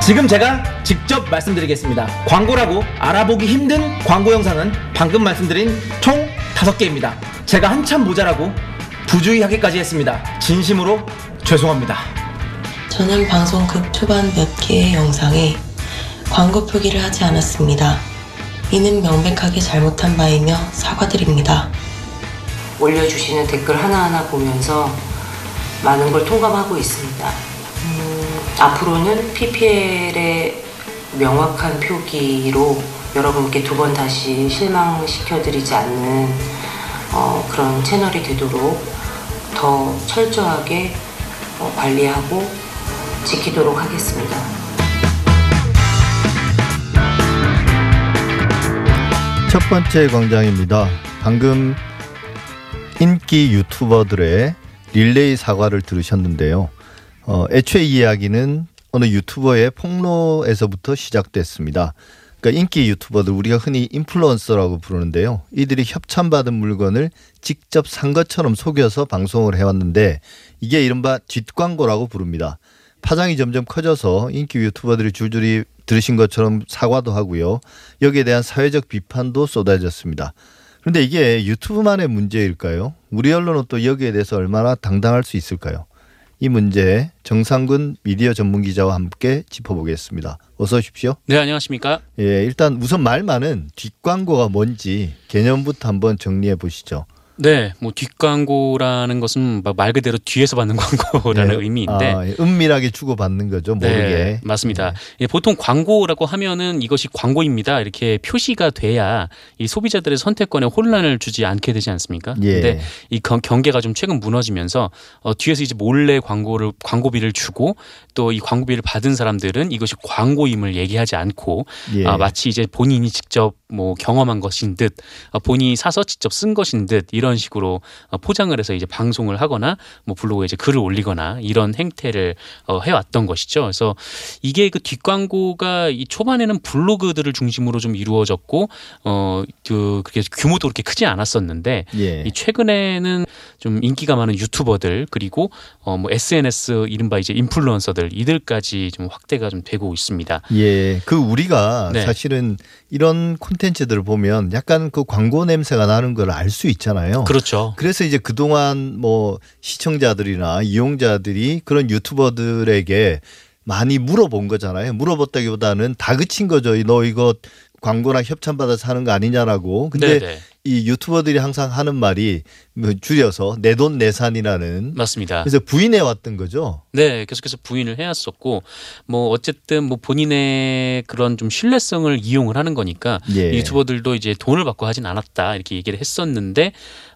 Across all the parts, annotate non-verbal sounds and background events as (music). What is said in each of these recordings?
지금 제가 직접 말씀드리겠습니다. 광고라고 알아보기 힘든 광고 영상은 방금 말씀드린 총 5개입니다. 제가 한참 모자라고 부주의하기까지 했습니다. 진심으로 죄송합니다. 저는 방송 극 초반 몇 개의 영상에 광고 표기를 하지 않았습니다. 이는 명백하게 잘못한 바이며 사과드립니다. 올려주시는 댓글 하나하나 보면서 많은 걸 통감하고 있습니다. 음, 앞으로는 PPL의 명확한 표기로 여러분께 두 번 다시 실망시켜드리지 않는 어, 그런 채널이 되도록 더 철저하게 어, 관리하고 지키도록 하겠습니다. 첫 번째 광장입니다. 방금 인기 유튜버들의 릴레이 사과를 들으셨는데요. 어, 애초에 이야기는 어느 유튜버의 폭로에서부터 시작됐습니다. 그러니까 인기 유튜버들 우리가 흔히 인플루언서라고 부르는데요. 이들이 협찬받은 물건을 직접 산 것처럼 속여서 방송을 해왔는데 이게 이른바 뒷광고라고 부릅니다. 파장이 점점 커져서 인기 유튜버들이 줄줄이 들으신 것처럼 사과도 하고요. 여기에 대한 사회적 비판도 쏟아졌습니다. 그런데 이게 유튜브만의 문제일까요? 우리 언론은 또 여기에 대해서 얼마나 당당할 수 있을까요? 이 문제 정상근 미디어 전문 기자와 함께 짚어보겠습니다. 어서 오십시오. 네, 안녕하십니까? 예, 일단 우선 말 많은 뒷광고가 뭔지 개념부터 한번 정리해 보시죠. 네, 뭐 뒷광고라는 것은 말 그대로 뒤에서 받는 (laughs) 광고라는 네. 의미인데 아, 은밀하게 주고 받는 거죠, 모르게. 네, 맞습니다. 예, 보통 광고라고 하면은 이것이 광고입니다. 이렇게 표시가 돼야 이 소비자들의 선택권에 혼란을 주지 않게 되지 않습니까? 예. 근데 이 경- 경계가 좀 최근 무너지면서 어, 뒤에서 이제 몰래 광고를 광고비를 주고 또 이 광고비를 받은 사람들은 이것이 광고임을 얘기하지 않고 예. 아, 마치 이제 본인이 직접 뭐 경험한 것인 듯 어, 본인이 사서 직접 쓴 것인 듯 이런 식으로 어, 포장을 해서 이제 방송을 하거나 뭐 블로그에 이제 글을 올리거나 이런 행태를 어, 해왔던 것이죠. 그래서 이게 그 뒷광고가 이 초반에는 블로그들을 중심으로 좀 이루어졌고 어그 그렇게 규모도 그렇게 크지 않았었는데 예. 이 최근에는 좀 인기가 많은 유튜버들 그리고 어 뭐 SNS 이른바 이제 인플루언서들 이들까지 좀 확대가 좀 되고 있습니다. 예, 그 우리가 네. 사실은 이런 콘 텐츠들을 보면 약간 그 광고 냄새가 나는 걸 알 수 있잖아요. 그렇죠. 그래서 이제 그동안 뭐 시청자들이나 이용자들이 그런 유튜버들에게 많이 물어본 거잖아요. 물어봤다기보다는 다그친 거죠. 너 이거 광고나 협찬 받아서 하는 거 아니냐라고. 근데 네네. 이 유튜버들이 항상 하는 말이 뭐 줄여서 내돈 내산이라는 맞습니다. 그래서 부인해 왔던 거죠. 네, 계속해서 부인을 해왔었고, 뭐 어쨌든 뭐 본인의 그런 좀 신뢰성을 이용을 하는 거니까 예. 유튜버들도 이제 돈을 받고 하진 않았다 이렇게 얘기를 했었는데,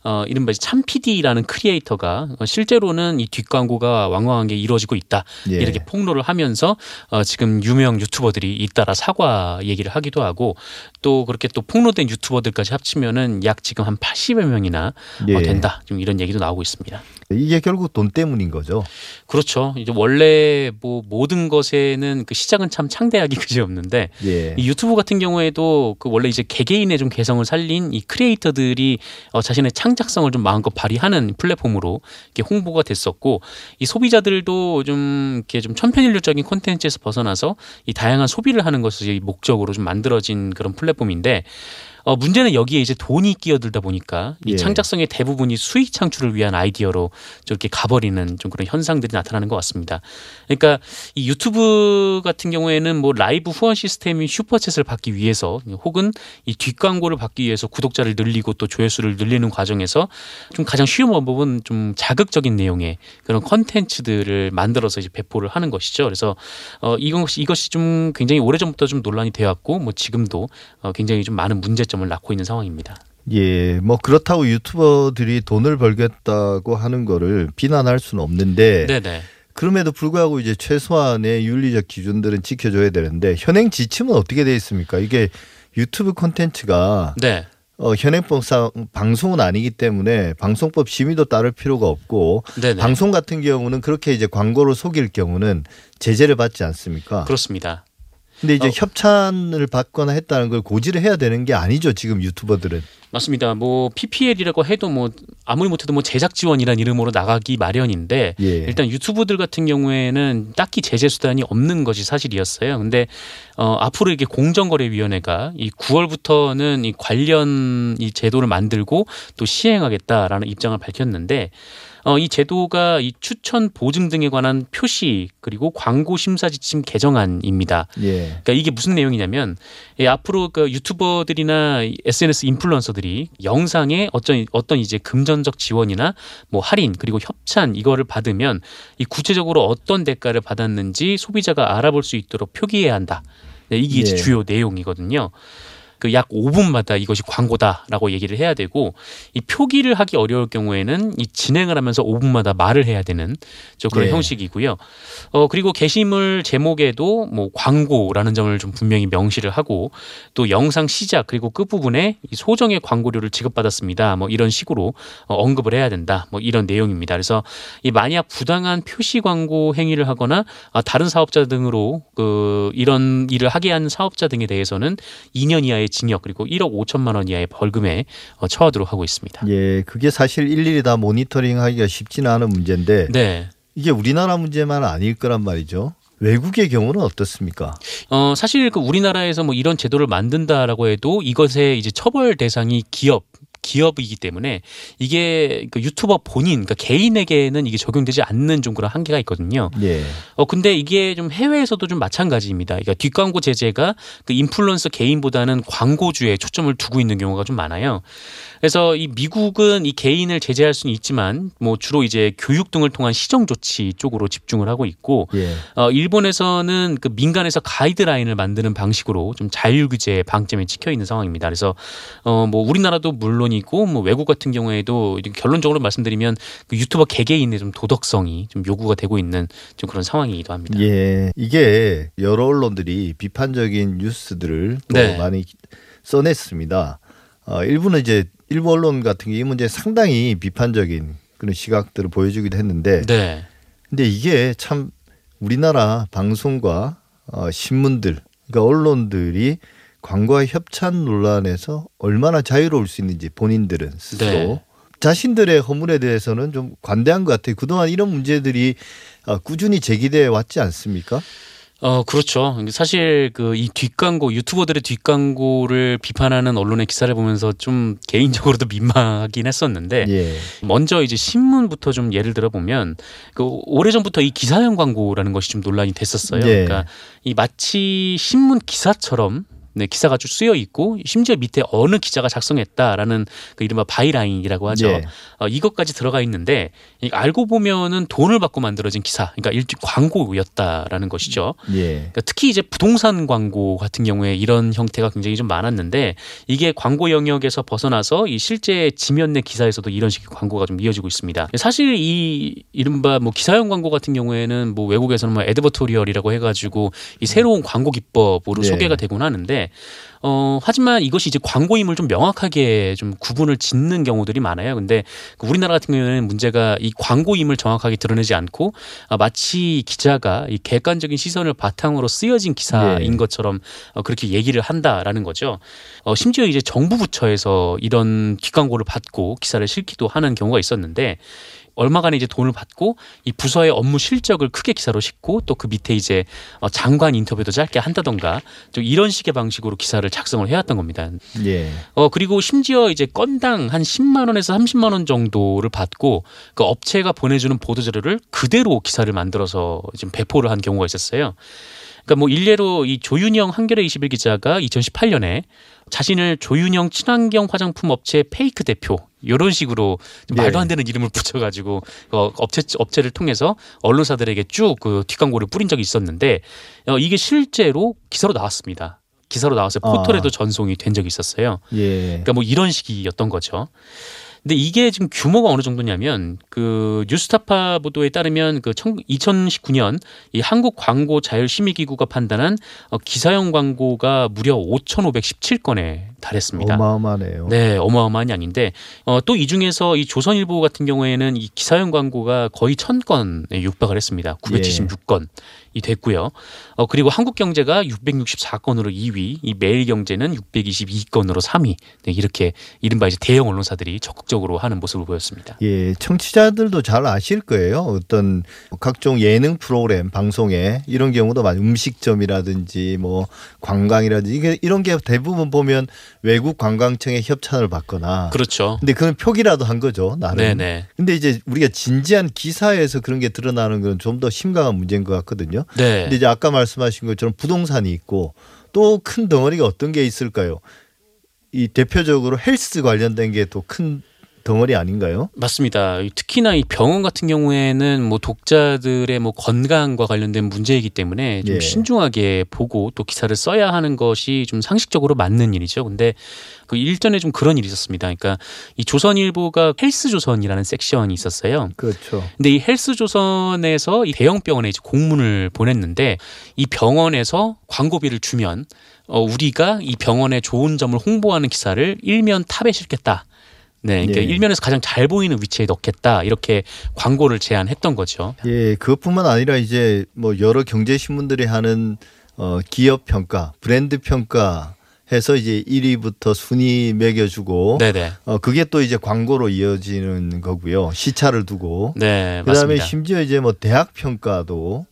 어 이른바 참PD라는 크리에이터가 어, 실제로는 이 뒷광고가 왕왕하게 이루어지고 있다 예. 이렇게 폭로를 하면서 어 지금 유명 유튜버들이 잇따라 사과 얘기를 하기도 하고 또 그렇게 또 폭로된 유튜버들까지 합치면은 약 지금 한 80여 명이나 예. 어, 된다 좀 이런 얘기도 나오고 있습니다. 이게 결국 돈 때문인 거죠. 그렇죠. 이제 원래 뭐 모든 것에는 그 시작은 참 창대하기 (laughs) 그지 없는데 예. 이 유튜브 같은 경우에도 그 원래 이제 개개인의 좀 개성을 살린 이 크리에이터들이 어 자신의 창작성을 좀 마음껏 발휘하는 플랫폼으로 이렇게 홍보가 됐었고 이 소비자들도 좀 이렇게 좀 천편일률적인 콘텐츠에서 벗어나서 이 다양한 소비를 하는 것이 목적으로 좀 만들어진 그런 플랫폼인데 어, 문제는 여기에 이제 돈이 끼어들다 보니까 이 예. 창작성의 대부분이 수익 창출을 위한 아이디어로 저렇게 가버리는 좀 그런 현상들이 나타나는 것 같습니다. 그러니까 이 유튜브 같은 경우에는 뭐 라이브 후원 시스템인 슈퍼챗을 받기 위해서 혹은 이 뒷광고를 받기 위해서 구독자를 늘리고 또 조회수를 늘리는 과정에서 좀 가장 쉬운 방법은 좀 자극적인 내용의 그런 컨텐츠들을 만들어서 이제 배포를 하는 것이죠. 그래서 어 이것이 이것이 좀 굉장히 오래전부터 좀 논란이 되었고 뭐 지금도 어 굉장히 좀 많은 문제점 을 낳고 있는 상황입니다. 예, 뭐 그렇다고 유튜버들이 돈을 벌겠다고 하는 거를 비난할 수는 없는데 네네. 그럼에도 불구하고 이제 최소한의 윤리적 기준들은 지켜줘야 되는데 현행 지침은 어떻게 돼 있습니까? 이게 유튜브 콘텐츠가 네. 어, 현행법상 방송은 아니기 때문에 방송법 심의도 따를 필요가 없고 네네. 방송 같은 경우는 그렇게 이제 광고로 속일 경우는 제재를 받지 않습니까? 그렇습니다. 근데 이제 어. 협찬을 받거나 했다는 걸 고지를 해야 되는 게 아니죠 지금 유튜버들은. 맞습니다. 뭐 PPL이라고 해도 뭐 아무리 못해도 뭐 제작 지원이란 이름으로 나가기 마련인데 예. 일단 유튜브들 같은 경우에는 딱히 제재 수단이 없는 것이 사실이었어요. 근데 어 앞으로 이게 공정거래위원회가 이 9월부터는 이 관련 이 제도를 만들고 또 시행하겠다라는 입장을 밝혔는데 어, 이 제도가 이 추천 보증 등에 관한 표시 그리고 광고 심사 지침 개정안입니다. 예. 그러니까 이게 무슨 내용이냐면 예, 앞으로 그 유튜버들이나 이 SNS 인플루언서들이 영상에 어떤 어떤 이제 금전적 지원이나 뭐 할인 그리고 협찬 이거를 받으면 이 구체적으로 어떤 대가를 받았는지 소비자가 알아볼 수 있도록 표기해야 한다. 네, 이게 예. 주요 내용이거든요. 그 약 5분마다 이것이 광고다라고 얘기를 해야 되고 이 표기를 하기 어려울 경우에는 이 진행을 하면서 5분마다 말을 해야 되는 저 그런 예. 형식이고요. 어 그리고 게시물 제목에도 뭐 광고라는 점을 좀 분명히 명시를 하고 또 영상 시작 그리고 끝 부분에 이 소정의 광고료를 지급받았습니다. 뭐 이런 식으로 어, 언급을 해야 된다. 뭐 이런 내용입니다. 그래서 이 만약 부당한 표시 광고 행위를 하거나 아, 다른 사업자 등으로 그 이런 일을 하게 한 사업자 등에 대해서는 2년 이하의 징역 그리고 1억 5천만 원 이하의 벌금에 어, 처하도록 하고 있습니다. 예, 그게 사실 일일이 다 모니터링하기가 쉽지는 않은 문제인데 네. 이게 우리나라 문제만 아닐 거란 말이죠. 외국의 경우는 어떻습니까? 어, 사실 그 우리나라에서 뭐 이런 제도를 만든다라고 해도 이것의 이제 처벌 대상이 기업 기업이기 때문에 이게 그 유튜버 본인 그러니까 개인에게는 이게 적용되지 않는 좀 그런 한계가 있거든요. 예. 어 근데 이게 좀 해외에서도 좀 마찬가지입니다. 그러니까 뒷광고 제재가 그 인플루언서 개인보다는 광고주에 초점을 두고 있는 경우가 좀 많아요. 그래서 이 미국은 이 개인을 제재할 수는 있지만 뭐 주로 이제 교육 등을 통한 시정 조치 쪽으로 집중을 하고 있고 예. 어 일본에서는 그 민간에서 가이드라인을 만드는 방식으로 좀 자율 규제 방점에 찍혀 있는 상황입니다. 그래서 어뭐 우리나라도 물론 이고 뭐 외국 같은 경우에도 결론적으로 말씀드리면 그 유튜버 개개인의 좀 도덕성이 좀 요구가 되고 있는 좀 그런 상황이기도 합니다. 예. 이게 여러 언론들이 비판적인 뉴스들을 또 네. 많이 써냈습니다. 어, 일부는 이제 일부 언론 같은 게 이 문제에 상당히 비판적인 그런 시각들을 보여주기도 했는데 네. 근데 이게 참 우리나라 방송과 어, 신문들, 그러니까 언론들이 광고와 협찬 논란에서 얼마나 자유로울 수 있는지 본인들은 스스로 네. 자신들의 허물에 대해서는 좀 관대한 것 같아요. 그동안 이런 문제들이 어, 꾸준히 제기돼 왔지 않습니까? 어, 그렇죠. 사실 그 이 뒷광고, 유튜버들의 뒷광고를 비판하는 언론의 기사를 보면서 좀 개인적으로도 민망하긴 했었는데 예. 먼저 이제 신문부터 좀 예를 들어 보면 그 오래 전부터 이 기사형 광고라는 것이 좀 논란이 됐었어요. 예. 그러니까 이 마치 신문 기사처럼 네, 기사가 쭉 쓰여 있고 심지어 밑에 어느 기자가 작성했다라는 그 이른바 byline이라고 하죠. 예. 어, 이것까지 들어가 있는데 이 알고 보면은 돈을 받고 만들어진 기사, 그러니까 일종 광고였다라는 것이죠. 예. 그러니까 특히 이제 부동산 광고 같은 경우에 이런 형태가 굉장히 좀 많았는데 이게 광고 영역에서 벗어나서 이 실제 지면 내 기사에서도 이런 식의 광고가 좀 이어지고 있습니다. 사실 이 이른바 뭐 기사형 광고 같은 경우에는 뭐 외국에서는 뭐 advertorial이라고 해가지고 이 새로운 광고 기법으로 네. 소개가 되곤 하는데 어, 하지만 이것이 이제 광고임을 좀 명확하게 좀 구분을 짓는 경우들이 많아요. 근데 그 우리나라 같은 경우에는 문제가 이 광고임을 정확하게 드러내지 않고 아, 마치 기자가 이 객관적인 시선을 바탕으로 쓰여진 기사인 네. 것처럼 어, 그렇게 얘기를 한다라는 거죠. 어, 심지어 이제 정부 부처에서 이런 뒷광고를 받고 기사를 실기도 하는 경우가 있었는데 얼마간의 이제 돈을 받고 이 부서의 업무 실적을 크게 기사로 싣고 또 그 밑에 이제 어, 장관 인터뷰도 짧게 한다던가 좀 이런 식의 방식으로 기사를 작성을 해왔던 겁니다. 예. 어 그리고 심지어 이제 건당 한 10만 원에서 30만 원 정도를 받고 그 업체가 보내주는 보도 자료를 그대로 기사를 만들어서 지금 배포를 한 경우가 있었어요. 그러니까 뭐 일례로 이 조윤영 한겨레 21 기자가 2018년에 자신을 조윤영 친환경 화장품 업체 페이크 대표 이런 식으로 좀 네. 말도 안 되는 이름을 붙여가지고 어, 업체 업체를 통해서 언론사들에게 쭉 그 뒷광고를 뿌린 적이 있었는데 어, 이게 실제로 기사로 나왔습니다. 기사로 나와서 아. 포털에도 전송이 된 적이 있었어요. 예. 그러니까 뭐 이런 식이었던 거죠. 근데 이게 지금 규모가 어느 정도냐면 그 뉴스타파 보도에 따르면 그 2019년 이 한국 광고 자율 심의 기구가 판단한 어, 기사형 광고가 무려 5,517건에 달했습니다. 어마어마하네요. 네, 어마어마한 양인데 어, 또 이 중에서 이 조선일보 같은 경우에는 이 기사형 광고가 거의 1,000건에 육박을 했습니다. 976건. 됐고요. 어, 그리고 한국 경제가 664건으로 2위, 이 매일 경제는 622건으로 3위. 네, 이렇게 이른바 이제 대형 언론사들이 적극적으로 하는 모습을 보였습니다. 예, 청취자들도 잘 아실 거예요. 어떤 각종 예능 프로그램 방송에 이런 경우도 많이 음식점이라든지 뭐 관광이라든지 이게 이런 게 대부분 보면 외국 관광청의 협찬을 받거나 그렇죠. 근데 그건 표기라도 한 거죠. 나는. 네네. 근데 이제 우리가 진지한 기사에서 그런 게 드러나는 건 좀 더 심각한 문제인 것 같거든요. 네. 근데 이제 아까 말씀하신 것처럼 부동산이 있고 또 큰 덩어리가 어떤 게 있을까요? 이 대표적으로 헬스 관련된 게 또 큰 덩어리 아닌가요? 맞습니다. 특히나 이 병원 같은 경우에는 뭐 독자들의 뭐 건강과 관련된 문제이기 때문에 좀 예. 신중하게 보고 또 기사를 써야 하는 것이 좀 상식적으로 맞는 일이죠. 근데 그 일전에 좀 그런 일이 있었습니다. 그러니까 이 조선일보가 헬스조선이라는 섹션이 있었어요. 그렇죠. 근데 이 헬스조선에서 이 대형 병원에 이제 공문을 보냈는데 이 병원에서 광고비를 주면 어 우리가 이 병원의 좋은 점을 홍보하는 기사를 일면 탑에 실겠다. 네, 그러니까 예. 일면에서 가장 잘 보이는 위치에 넣겠다 이렇게 광고를 제안했던 거죠. 예, 그것뿐만 아니라 이제 뭐 여러 경제 신문들이 하는 어 기업 평가, 브랜드 평가 해서 이제 1위부터 순위 매겨주고 네네, 어 그게 또 이제 광고로 이어지는 거고요. 시차를 두고 네 그다음에 맞습니다. 심지어 이제 뭐 대학 평가도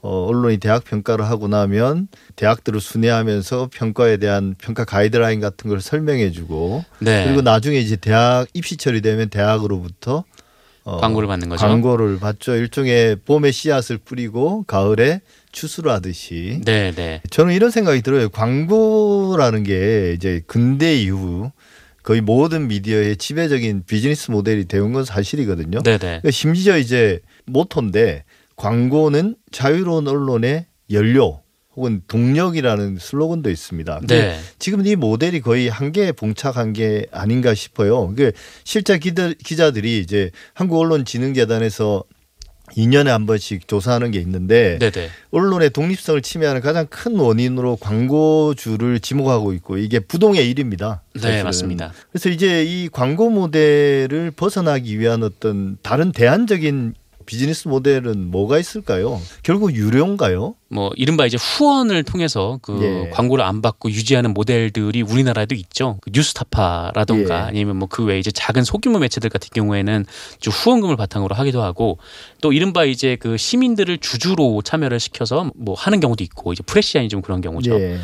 어 언론이 대학 평가를 하고 나면 대학들을 순회하면서 평가에 대한 평가 가이드라인 같은 걸 설명해 주고 네, 그리고 나중에 이제 대학 입시 처리되면 대학으로부터 어, 광고를 받는 거죠. 광고를 받죠. 일종의 봄에 씨앗을 뿌리고 가을에 추수를 하듯이. 네, 네, 저는 이런 생각이 들어요. 광고라는 게 이제 근대 이후 거의 모든 미디어의 지배적인 비즈니스 모델이 되온 건 사실이거든요. 네, 네, 그러니까 심지어 이제 모토인데 광고는 자유로운 언론의 연료 혹은 동력이라는 슬로건도 있습니다. 네, 지금 이 모델이 거의 한계에 봉착한 게 아닌가 싶어요. 그 실제 기자, 기자들이 이제 한국언론진흥재단에서 2년에 한 번씩 조사하는 게 있는데 네, 네, 언론의 독립성을 침해하는 가장 큰 원인으로 광고주를 지목하고 있고 이게 부동의 일입니다. 네, 사실은. 맞습니다. 그래서 이제 이 광고 모델을 벗어나기 위한 어떤 다른 대안적인 비즈니스 모델은 뭐가 있을까요? 결국 유료인가요? 뭐 이른바 이제 후원을 통해서 그 예. 광고를 안 받고 유지하는 모델들이 우리나라에도 있죠. 그 뉴스타파라던가 예. 아니면 뭐 그 외에 이제 작은 소규모 매체들 같은 경우에는 좀 후원금을 바탕으로 하기도 하고 또 이른바 이제 그 시민들을 주주로 참여를 시켜서 뭐 하는 경우도 있고 이제 프레시안이 좀 그런 경우죠. 예.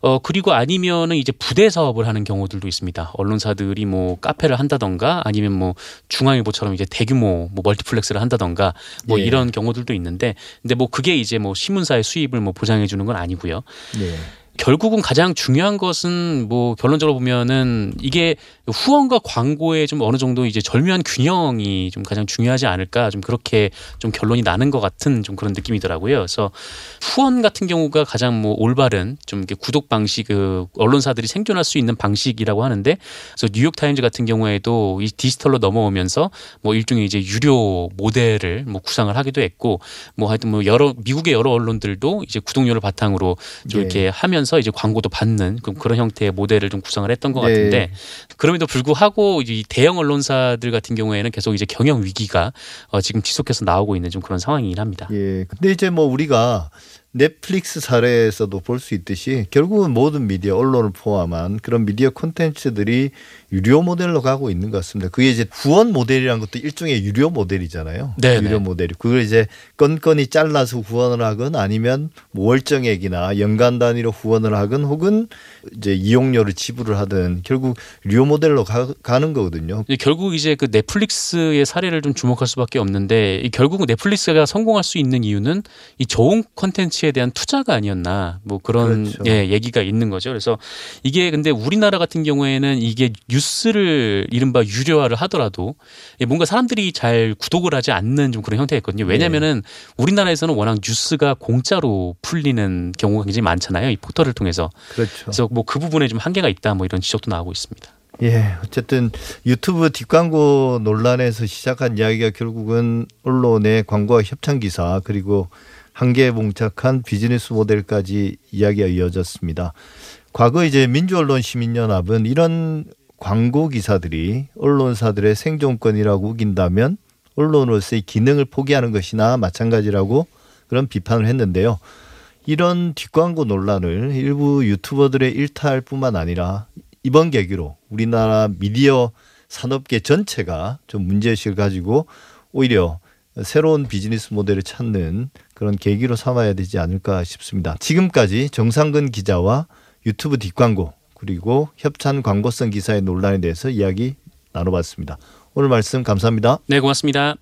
어 그리고 아니면은 이제 부대 사업을 하는 경우들도 있습니다. 언론사들이 뭐 카페를 한다던가 아니면 뭐 중앙일보처럼 이제 대규모 뭐 멀티플렉스를 한다던가 뭐 예. 이런 경우들도 있는데 근데 뭐 그게 이제 뭐 신문사의 수입을 뭐 보장해 주는 건 아니고요. 예. 결국은 가장 중요한 것은 뭐 결론적으로 보면은 이게 후원과 광고의 좀 어느 정도 이제 절묘한 균형이 좀 가장 중요하지 않을까 좀 그렇게 좀 결론이 나는 것 같은 좀 그런 느낌이더라고요. 그래서 후원 같은 경우가 가장 뭐 올바른 좀 이렇게 구독 방식 그 언론사들이 생존할 수 있는 방식이라고 하는데 그래서 뉴욕 타임즈 같은 경우에도 이 디지털로 넘어오면서 뭐 일종의 이제 유료 모델을 뭐 구상을 하기도 했고 뭐 하여튼 뭐 여러 미국의 여러 언론들도 이제 구독료를 바탕으로 좀 예. 이렇게 하면서 이제 광고도 받는 그- 그런 형태의 모델을 좀 구상을 했던 것 네. 같은데 그럼에도 불구하고 이 대형 언론사들 같은 경우에는 계속 이제 경영 위기가 어 지금 지속해서 나오고 있는 좀 그런 상황이긴 합니다. 예. 근데 이제 뭐 우리가 넷플릭스 사례에서도 볼 수 있듯이 결국은 모든 미디어 언론을 포함한 그런 미디어 콘텐츠들이 유료 모델로 가고 있는 것 같습니다. 그게 이제 후원 모델이라는 것도 일종의 유료 모델이잖아요. 네네. 유료 모델이 그걸 이제 건건이 잘라서 후원을 하건 아니면 뭐 월정액이나 연간 단위로 후원을 하건 혹은 이제 이용료를 지불을 하든 결국 유료 모델로 가, 는 거거든요. 결국 이제 그 넷플릭스의 사례를 좀 주목할 수밖에 없는데 이 결국은 넷플릭스가 성공할 수 있는 이유는 이 좋은 콘텐츠 에 대한 투자가 아니었나 뭐 그런 그렇죠. 예, 얘기가 있는 거죠. 그래서 이게 근데 우리나라 같은 경우에는 이게 뉴스를 이른바 유료화를 하더라도 예, 뭔가 사람들이 잘 구독을 하지 않는 좀 그런 형태였거든요. 왜냐면은 우리나라에서는 워낙 뉴스가 공짜로 풀리는 경우가 굉장히 많잖아요. 이 포털을 통해서. 그렇죠. 그래서 뭐 그 부분에 좀 한계가 있다 뭐 이런 지적도 나오고 있습니다. 예, 어쨌든 유튜브 뒷광고 논란에서 시작한 이야기가 결국은 언론의 광고와 협찬 기사 그리고 한계에 봉착한 비즈니스 모델까지 이야기가 이어졌습니다. 과거 이제 민주언론 시민연합은 이런 광고 기사들이 언론사들의 생존권이라고 우긴다면 언론으로서의 기능을 포기하는 것이나 마찬가지라고 그런 비판을 했는데요. 이런 뒷광고 논란을 일부 유튜버들의 일탈뿐만 아니라 이번 계기로 우리나라 미디어 산업계 전체가 좀 문제의식을 가지고 오히려 새로운 비즈니스 모델을 찾는 그런 계기로 삼아야 되지 않을까 싶습니다. 지금까지 정상근 기자와 유튜브 뒷광고 그리고 협찬 광고성 기사의 논란에 대해서 이야기 나눠봤습니다. 오늘 말씀 감사합니다. 네, 고맙습니다.